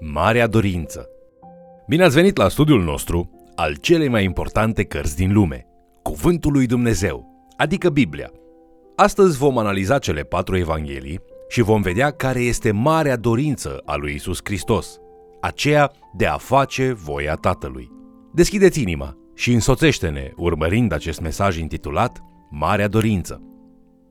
Marea Dorință Bine ați venit la studiul nostru al celei mai importante cărți din lume, Cuvântul lui Dumnezeu, adică Biblia. Astăzi vom analiza cele patru evanghelii și vom vedea care este marea dorință a lui Isus Hristos, aceea de a face voia Tatălui. Deschideți inima și însoțește-ne urmărind acest mesaj intitulat Marea Dorință.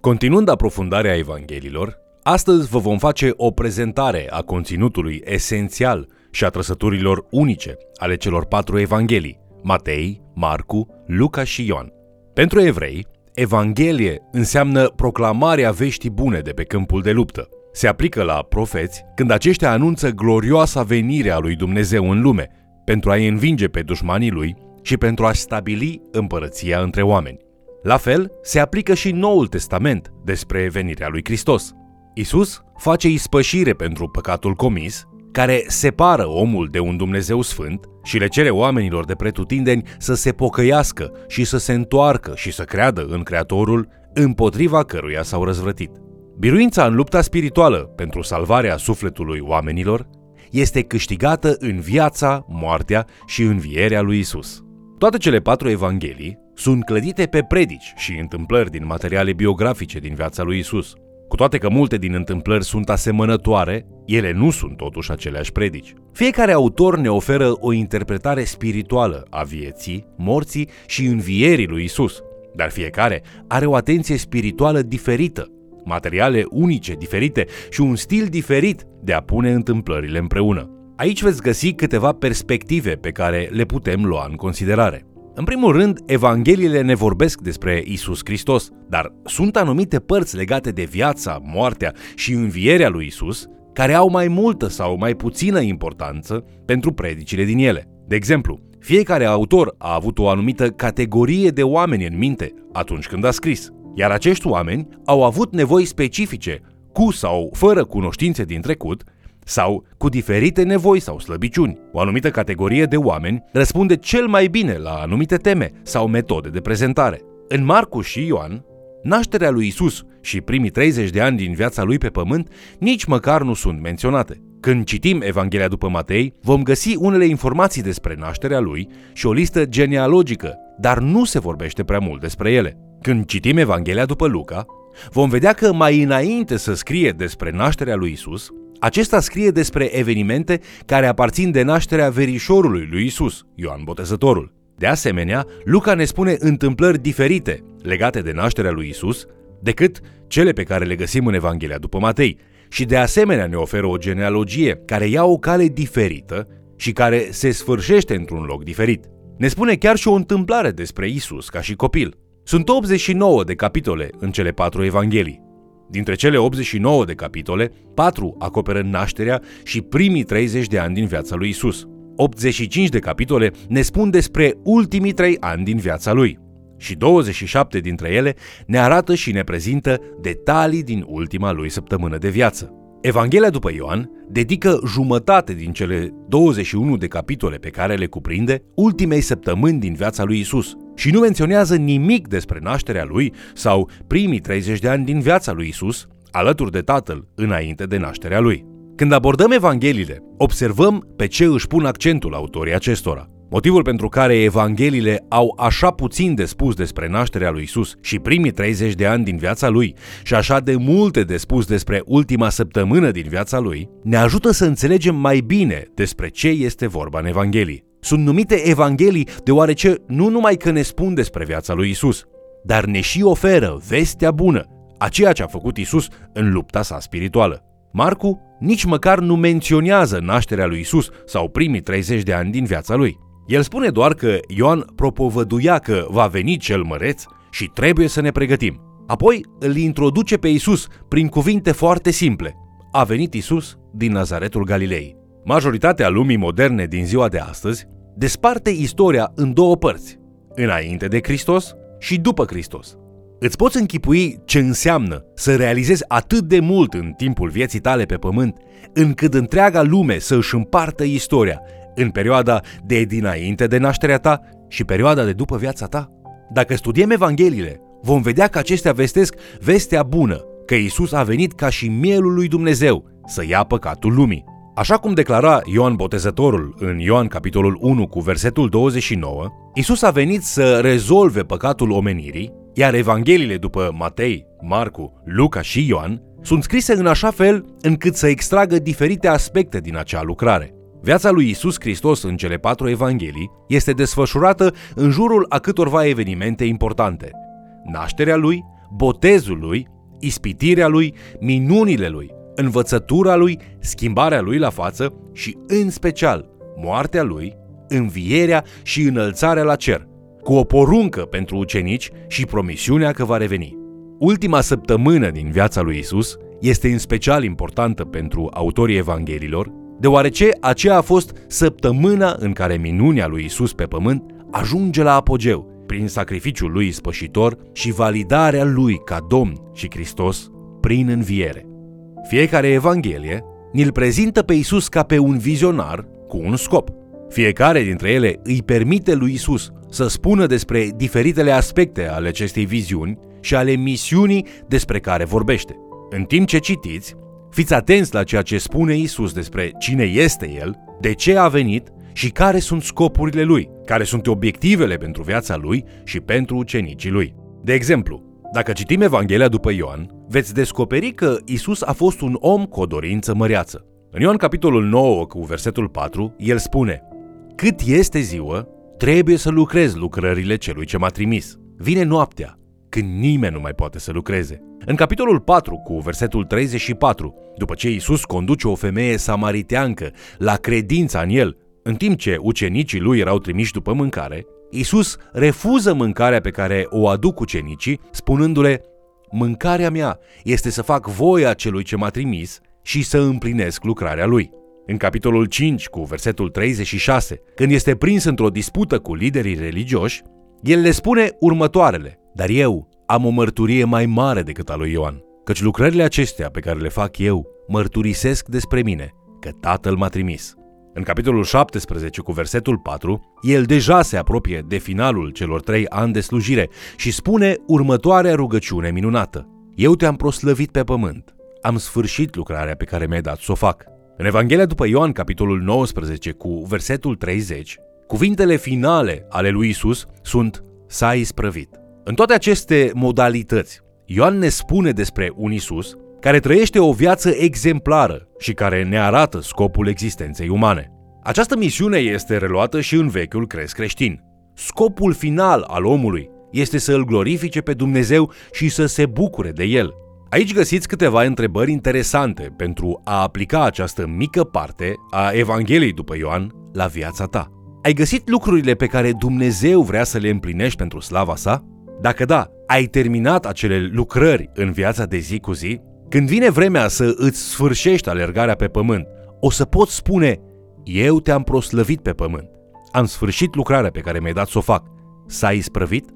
Continuând aprofundarea evanghelilor, Astăzi vă vom face o prezentare a conținutului esențial și a trăsăturilor unice ale celor patru evanghelii, Matei, Marcu, Luca și Ioan. Pentru evrei, Evanghelie înseamnă proclamarea veștii bune de pe câmpul de luptă. Se aplică la profeți când aceștia anunță glorioasa venire a lui Dumnezeu în lume, pentru a-i învinge pe dușmanii lui și pentru a stabili împărăția între oameni. La fel, se aplică și Noul Testament despre venirea lui Hristos. Isus face ispășire pentru păcatul comis, care separă omul de un Dumnezeu sfânt și le cere oamenilor de pretutindeni să se pocăiască și să se întoarcă și să creadă în Creatorul împotriva căruia s-au răzvrătit. Biruința în lupta spirituală pentru salvarea sufletului oamenilor este câștigată în viața, moartea și învierea lui Isus. Toate cele patru evanghelii sunt clădite pe predici și întâmplări din materiale biografice din viața lui Isus. Cu toate că multe din întâmplări sunt asemănătoare, ele nu sunt totuși aceleași predici. Fiecare autor ne oferă o interpretare spirituală a vieții, morții și învierii lui Isus, dar fiecare are o atenție spirituală diferită, materiale unice diferite și un stil diferit de a pune întâmplările împreună. Aici veți găsi câteva perspective pe care le putem lua în considerare. În primul rând, Evangheliile ne vorbesc despre Isus Hristos, dar sunt anumite părți legate de viața, moartea și învierea lui Isus care au mai multă sau mai puțină importanță pentru predicile din ele. De exemplu, fiecare autor a avut o anumită categorie de oameni în minte atunci când a scris, iar acești oameni au avut nevoi specifice, cu sau fără cunoștințe din trecut, sau cu diferite nevoi sau slăbiciuni. O anumită categorie de oameni răspunde cel mai bine la anumite teme sau metode de prezentare. În Marcu și Ioan, nașterea lui Isus și primii 30 de ani din viața lui pe pământ nici măcar nu sunt menționate. Când citim Evanghelia după Matei, vom găsi unele informații despre nașterea lui și o listă genealogică, dar nu se vorbește prea mult despre ele. Când citim Evanghelia după Luca, vom vedea că mai înainte să scrie despre nașterea lui Isus, acesta scrie despre evenimente care aparțin de nașterea verișorului lui Isus, Ioan Botezătorul. De asemenea, Luca ne spune întâmplări diferite legate de nașterea lui Isus decât cele pe care le găsim în Evanghelia după Matei și de asemenea ne oferă o genealogie care ia o cale diferită și care se sfârșește într-un loc diferit. Ne spune chiar și o întâmplare despre Isus ca și copil. Sunt 89 de capitole în cele patru evanghelii. Dintre cele 89 de capitole, 4 acoperă nașterea și primii 30 de ani din viața lui Isus. 85 de capitole ne spun despre ultimii 3 ani din viața lui și 27 dintre ele ne arată și ne prezintă detalii din ultima lui săptămână de viață. Evanghelia după Ioan dedică jumătate din cele 21 de capitole pe care le cuprinde ultimei săptămâni din viața lui Isus și nu menționează nimic despre nașterea lui sau primii 30 de ani din viața lui Isus, alături de tatăl, înainte de nașterea lui. Când abordăm Evangheliile, observăm pe ce își pun accentul autorii acestora. Motivul pentru care evangheliile au așa puțin de spus despre nașterea lui Isus și primii 30 de ani din viața lui și așa de multe de spus despre ultima săptămână din viața lui, ne ajută să înțelegem mai bine despre ce este vorba în evanghelii. Sunt numite evanghelii deoarece nu numai că ne spun despre viața lui Isus, dar ne și oferă vestea bună, a ceea ce a făcut Isus în lupta sa spirituală. Marcu nici măcar nu menționează nașterea lui Isus sau primii 30 de ani din viața lui. El spune doar că Ioan propovăduia că va veni cel măreț și trebuie să ne pregătim. Apoi îl introduce pe Isus prin cuvinte foarte simple. A venit Isus din Nazaretul Galilei. Majoritatea lumii moderne din ziua de astăzi desparte istoria în două părți, înainte de Hristos și după Hristos. Îți poți închipui ce înseamnă să realizezi atât de mult în timpul vieții tale pe pământ, încât întreaga lume să își împartă istoria în perioada de dinainte de nașterea ta și perioada de după viața ta? Dacă studiem Evangheliile, vom vedea că acestea vestesc vestea bună, că Isus a venit ca și mielul lui Dumnezeu să ia păcatul lumii. Așa cum declara Ioan Botezătorul în Ioan capitolul 1 cu versetul 29, Isus a venit să rezolve păcatul omenirii, iar evangheliile după Matei, Marcu, Luca și Ioan sunt scrise în așa fel încât să extragă diferite aspecte din acea lucrare. Viața lui Isus Hristos în cele patru evanghelii este desfășurată în jurul a câtorva evenimente importante. Nașterea lui, botezul lui, ispitirea lui, minunile lui, învățătura lui, schimbarea lui la față și, în special, moartea lui, învierea și înălțarea la cer, cu o poruncă pentru ucenici și promisiunea că va reveni. Ultima săptămână din viața lui Isus este în special importantă pentru autorii Evanghelilor, deoarece aceea a fost săptămâna în care minunea lui Isus pe pământ ajunge la apogeu, prin sacrificiul lui spășitor și validarea lui ca Domn și Hristos prin înviere. Fiecare evanghelie ni-l prezintă pe Isus ca pe un vizionar cu un scop. Fiecare dintre ele îi permite lui Isus să spună despre diferitele aspecte ale acestei viziuni și ale misiunii despre care vorbește. În timp ce citiți, fiți atenți la ceea ce spune Isus despre cine este El, de ce a venit și care sunt scopurile Lui, care sunt obiectivele pentru viața Lui și pentru ucenicii Lui. De exemplu, dacă citim Evanghelia după Ioan, veți descoperi că Isus a fost un om cu o dorință măreață. În Ioan capitolul 9 cu versetul 4, el spune Cât este ziua, trebuie să lucrez lucrările celui ce m-a trimis. Vine noaptea, când nimeni nu mai poate să lucreze. În capitolul 4 cu versetul 34, după ce Isus conduce o femeie samariteancă la credința în el, în timp ce ucenicii lui erau trimiși după mâncare, Isus refuză mâncarea pe care o aduc ucenicii, spunându-le, Mâncarea mea este să fac voia celui ce m-a trimis și să împlinesc lucrarea lui. În capitolul 5, cu versetul 36, când este prins într-o dispută cu liderii religioși, el le spune următoarele, dar eu am o mărturie mai mare decât a lui Ioan, căci lucrările acestea pe care le fac eu mărturisesc despre mine, că Tatăl m-a trimis. În capitolul 17 cu versetul 4, el deja se apropie de finalul celor trei ani de slujire și spune următoarea rugăciune minunată. Eu te-am proslăvit pe pământ, am sfârșit lucrarea pe care mi-ai dat să o fac. În Evanghelia după Ioan, capitolul 19, cu versetul 30, cuvintele finale ale lui Isus sunt S-a isprăvit. În toate aceste modalități, Ioan ne spune despre un Isus care trăiește o viață exemplară și care ne arată scopul existenței umane. Această misiune este reluată și în vechiul cresc creștin. Scopul final al omului este să îl glorifice pe Dumnezeu și să se bucure de el. Aici găsiți câteva întrebări interesante pentru a aplica această mică parte a Evangheliei după Ioan la viața ta. Ai găsit lucrurile pe care Dumnezeu vrea să le împlinești pentru slava sa? Dacă da, ai terminat acele lucrări în viața de zi cu zi? Când vine vremea să îți sfârșești alergarea pe pământ, o să poți spune, eu te-am proslăvit pe pământ. Am sfârșit lucrarea pe care mi-ai dat să o fac. S-a isprăvit?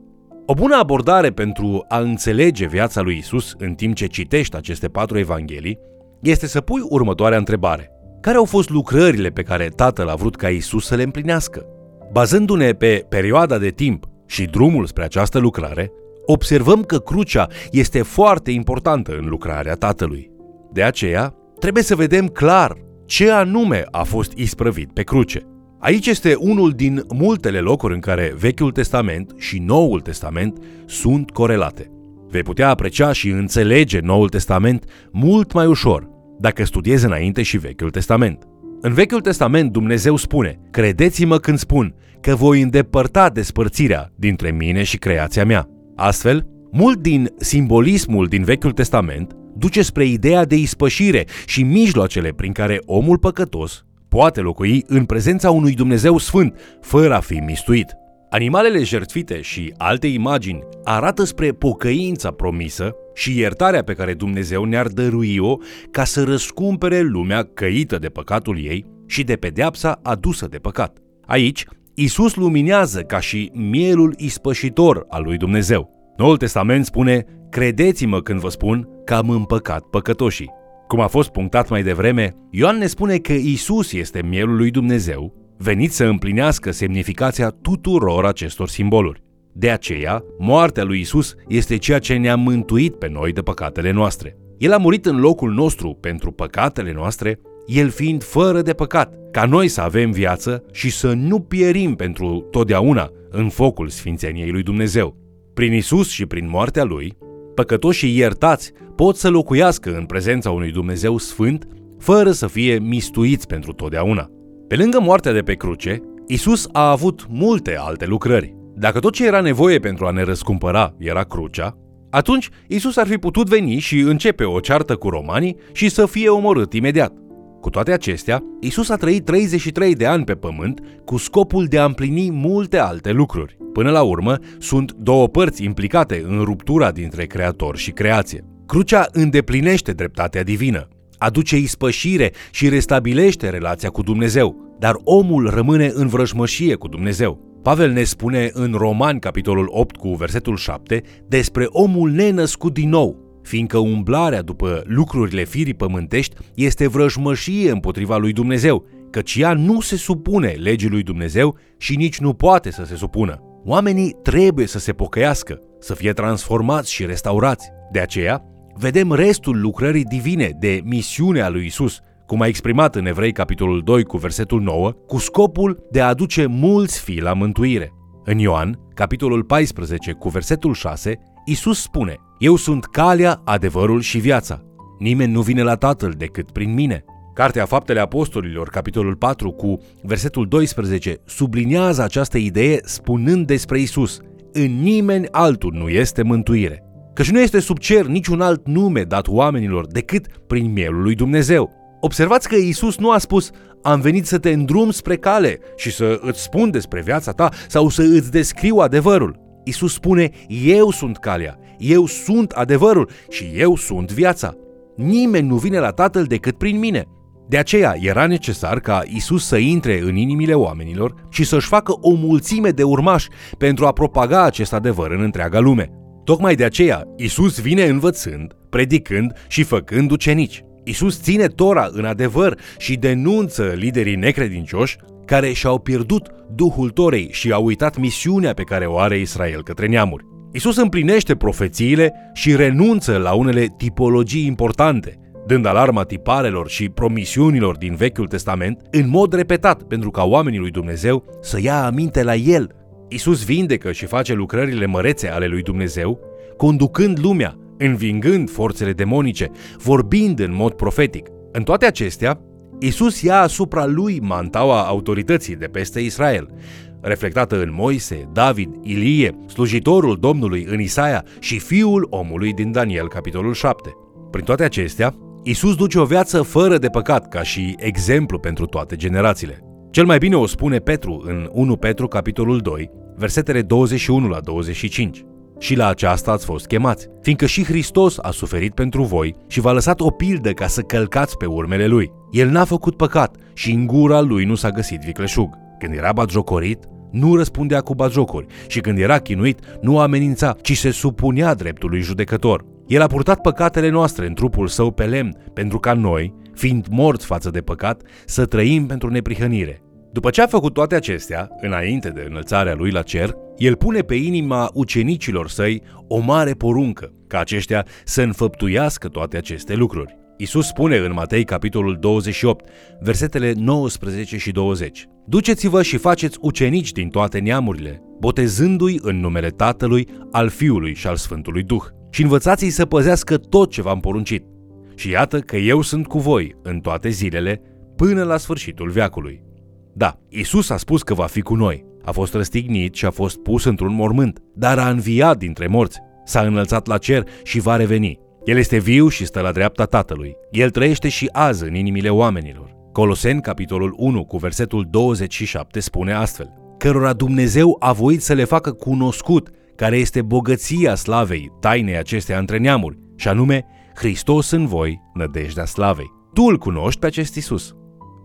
O bună abordare pentru a înțelege viața lui Isus în timp ce citești aceste patru evanghelii este să pui următoarea întrebare. Care au fost lucrările pe care Tatăl a vrut ca Isus să le împlinească? Bazându-ne pe perioada de timp și drumul spre această lucrare, observăm că crucea este foarte importantă în lucrarea Tatălui. De aceea, trebuie să vedem clar ce anume a fost isprăvit pe cruce. Aici este unul din multele locuri în care Vechiul Testament și Noul Testament sunt corelate. Vei putea aprecia și înțelege Noul Testament mult mai ușor dacă studiezi înainte și Vechiul Testament. În Vechiul Testament Dumnezeu spune, credeți-mă când spun că voi îndepărta despărțirea dintre mine și creația mea. Astfel, mult din simbolismul din Vechiul Testament duce spre ideea de ispășire și mijloacele prin care omul păcătos poate locui în prezența unui Dumnezeu sfânt, fără a fi mistuit. Animalele jertfite și alte imagini arată spre pocăința promisă și iertarea pe care Dumnezeu ne-ar dărui-o ca să răscumpere lumea căită de păcatul ei și de pedeapsa adusă de păcat. Aici, Isus luminează ca și mielul ispășitor al lui Dumnezeu. Noul Testament spune, credeți-mă când vă spun că am împăcat păcătoșii. Cum a fost punctat mai devreme, Ioan ne spune că Isus este mielul lui Dumnezeu, venit să împlinească semnificația tuturor acestor simboluri. De aceea, moartea lui Isus este ceea ce ne-a mântuit pe noi de păcatele noastre. El a murit în locul nostru pentru păcatele noastre el fiind fără de păcat, ca noi să avem viață și să nu pierim pentru totdeauna în focul sfințeniei lui Dumnezeu. Prin Isus și prin moartea lui, păcătoșii iertați pot să locuiască în prezența unui Dumnezeu sfânt fără să fie mistuiți pentru totdeauna. Pe lângă moartea de pe cruce, Isus a avut multe alte lucrări. Dacă tot ce era nevoie pentru a ne răscumpăra era crucea, atunci Isus ar fi putut veni și începe o ceartă cu romanii și să fie omorât imediat. Cu toate acestea, Isus a trăit 33 de ani pe pământ cu scopul de a împlini multe alte lucruri. Până la urmă, sunt două părți implicate în ruptura dintre creator și creație. Crucea îndeplinește dreptatea divină, aduce ispășire și restabilește relația cu Dumnezeu, dar omul rămâne în vrăjmășie cu Dumnezeu. Pavel ne spune în Roman, capitolul 8, cu versetul 7, despre omul nenăscut din nou, fiindcă umblarea după lucrurile firii pământești este vrăjmășie împotriva lui Dumnezeu, căci ea nu se supune legii lui Dumnezeu și nici nu poate să se supună. Oamenii trebuie să se pocăiască, să fie transformați și restaurați. De aceea, vedem restul lucrării divine de misiunea lui Isus, cum a exprimat în Evrei capitolul 2 cu versetul 9, cu scopul de a aduce mulți fii la mântuire. În Ioan, capitolul 14 cu versetul 6, Isus spune, Eu sunt calea, adevărul și viața. Nimeni nu vine la Tatăl decât prin mine. Cartea Faptele Apostolilor, capitolul 4 cu versetul 12, subliniază această idee spunând despre Isus, în nimeni altul nu este mântuire. Căci nu este sub cer niciun alt nume dat oamenilor decât prin mielul lui Dumnezeu. Observați că Isus nu a spus, am venit să te îndrum spre cale și să îți spun despre viața ta sau să îți descriu adevărul. Isus spune, eu sunt calea, eu sunt adevărul și eu sunt viața. Nimeni nu vine la Tatăl decât prin mine. De aceea era necesar ca Isus să intre în inimile oamenilor și să-și facă o mulțime de urmași pentru a propaga acest adevăr în întreaga lume. Tocmai de aceea, Isus vine învățând, predicând și făcând ucenici. Isus ține Tora în adevăr și denunță liderii necredincioși care și-au pierdut Duhul Torei și au uitat misiunea pe care o are Israel către neamuri. Isus împlinește profețiile și renunță la unele tipologii importante, dând alarma tiparelor și promisiunilor din Vechiul Testament în mod repetat pentru ca oamenii lui Dumnezeu să ia aminte la el. Isus vindecă și face lucrările mărețe ale lui Dumnezeu, conducând lumea învingând forțele demonice, vorbind în mod profetic. În toate acestea, Isus ia asupra lui mantaua autorității de peste Israel, reflectată în Moise, David, Ilie, slujitorul Domnului în Isaia și fiul omului din Daniel, capitolul 7. Prin toate acestea, Isus duce o viață fără de păcat ca și exemplu pentru toate generațiile. Cel mai bine o spune Petru în 1 Petru capitolul 2, versetele 21 la 25. Și la aceasta ați fost chemați, fiindcă și Hristos a suferit pentru voi și v-a lăsat o pildă ca să călcați pe urmele lui. El n-a făcut păcat și în gura lui nu s-a găsit vicleșug. Când era batjocorit, nu răspundea cu batjocuri și când era chinuit, nu amenința, ci se supunea dreptului judecător. El a purtat păcatele noastre în trupul său pe lemn, pentru ca noi, fiind morți față de păcat, să trăim pentru neprihănire. După ce a făcut toate acestea, înainte de înălțarea lui la cer, el pune pe inima ucenicilor săi o mare poruncă, ca aceștia să înfăptuiască toate aceste lucruri. Isus spune în Matei capitolul 28, versetele 19 și 20. Duceți-vă și faceți ucenici din toate neamurile, botezându-i în numele Tatălui, al Fiului și al Sfântului Duh, și învățați-i să păzească tot ce v-am poruncit. Și iată că eu sunt cu voi în toate zilele, până la sfârșitul veacului. Da, Isus a spus că va fi cu noi. A fost răstignit și a fost pus într-un mormânt, dar a înviat dintre morți. S-a înălțat la cer și va reveni. El este viu și stă la dreapta Tatălui. El trăiește și azi în inimile oamenilor. Coloseni, capitolul 1, cu versetul 27, spune astfel. Cărora Dumnezeu a voit să le facă cunoscut care este bogăția slavei tainei acestea între neamuri, și anume Hristos în voi, nădejdea slavei. Tu îl cunoști pe acest Isus.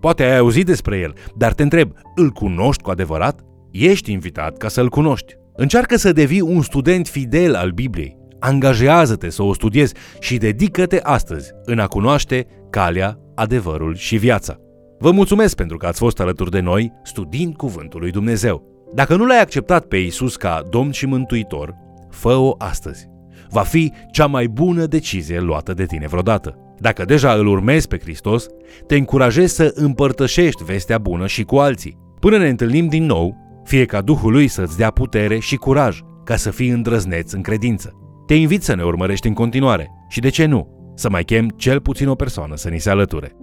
Poate ai auzit despre el, dar te întreb, îl cunoști cu adevărat? Ești invitat ca să-l cunoști. Încearcă să devii un student fidel al Bibliei. Angajează-te să o studiezi și dedică-te astăzi în a cunoaște calea, adevărul și viața. Vă mulțumesc pentru că ați fost alături de noi studiind Cuvântul lui Dumnezeu. Dacă nu l-ai acceptat pe Isus ca Domn și Mântuitor, fă-o astăzi. Va fi cea mai bună decizie luată de tine vreodată. Dacă deja îl urmezi pe Hristos, te încurajez să împărtășești vestea bună și cu alții. Până ne întâlnim din nou, fie ca Duhul lui să-ți dea putere și curaj ca să fii îndrăzneț în credință. Te invit să ne urmărești în continuare și, de ce nu, să mai chem cel puțin o persoană să ni se alăture.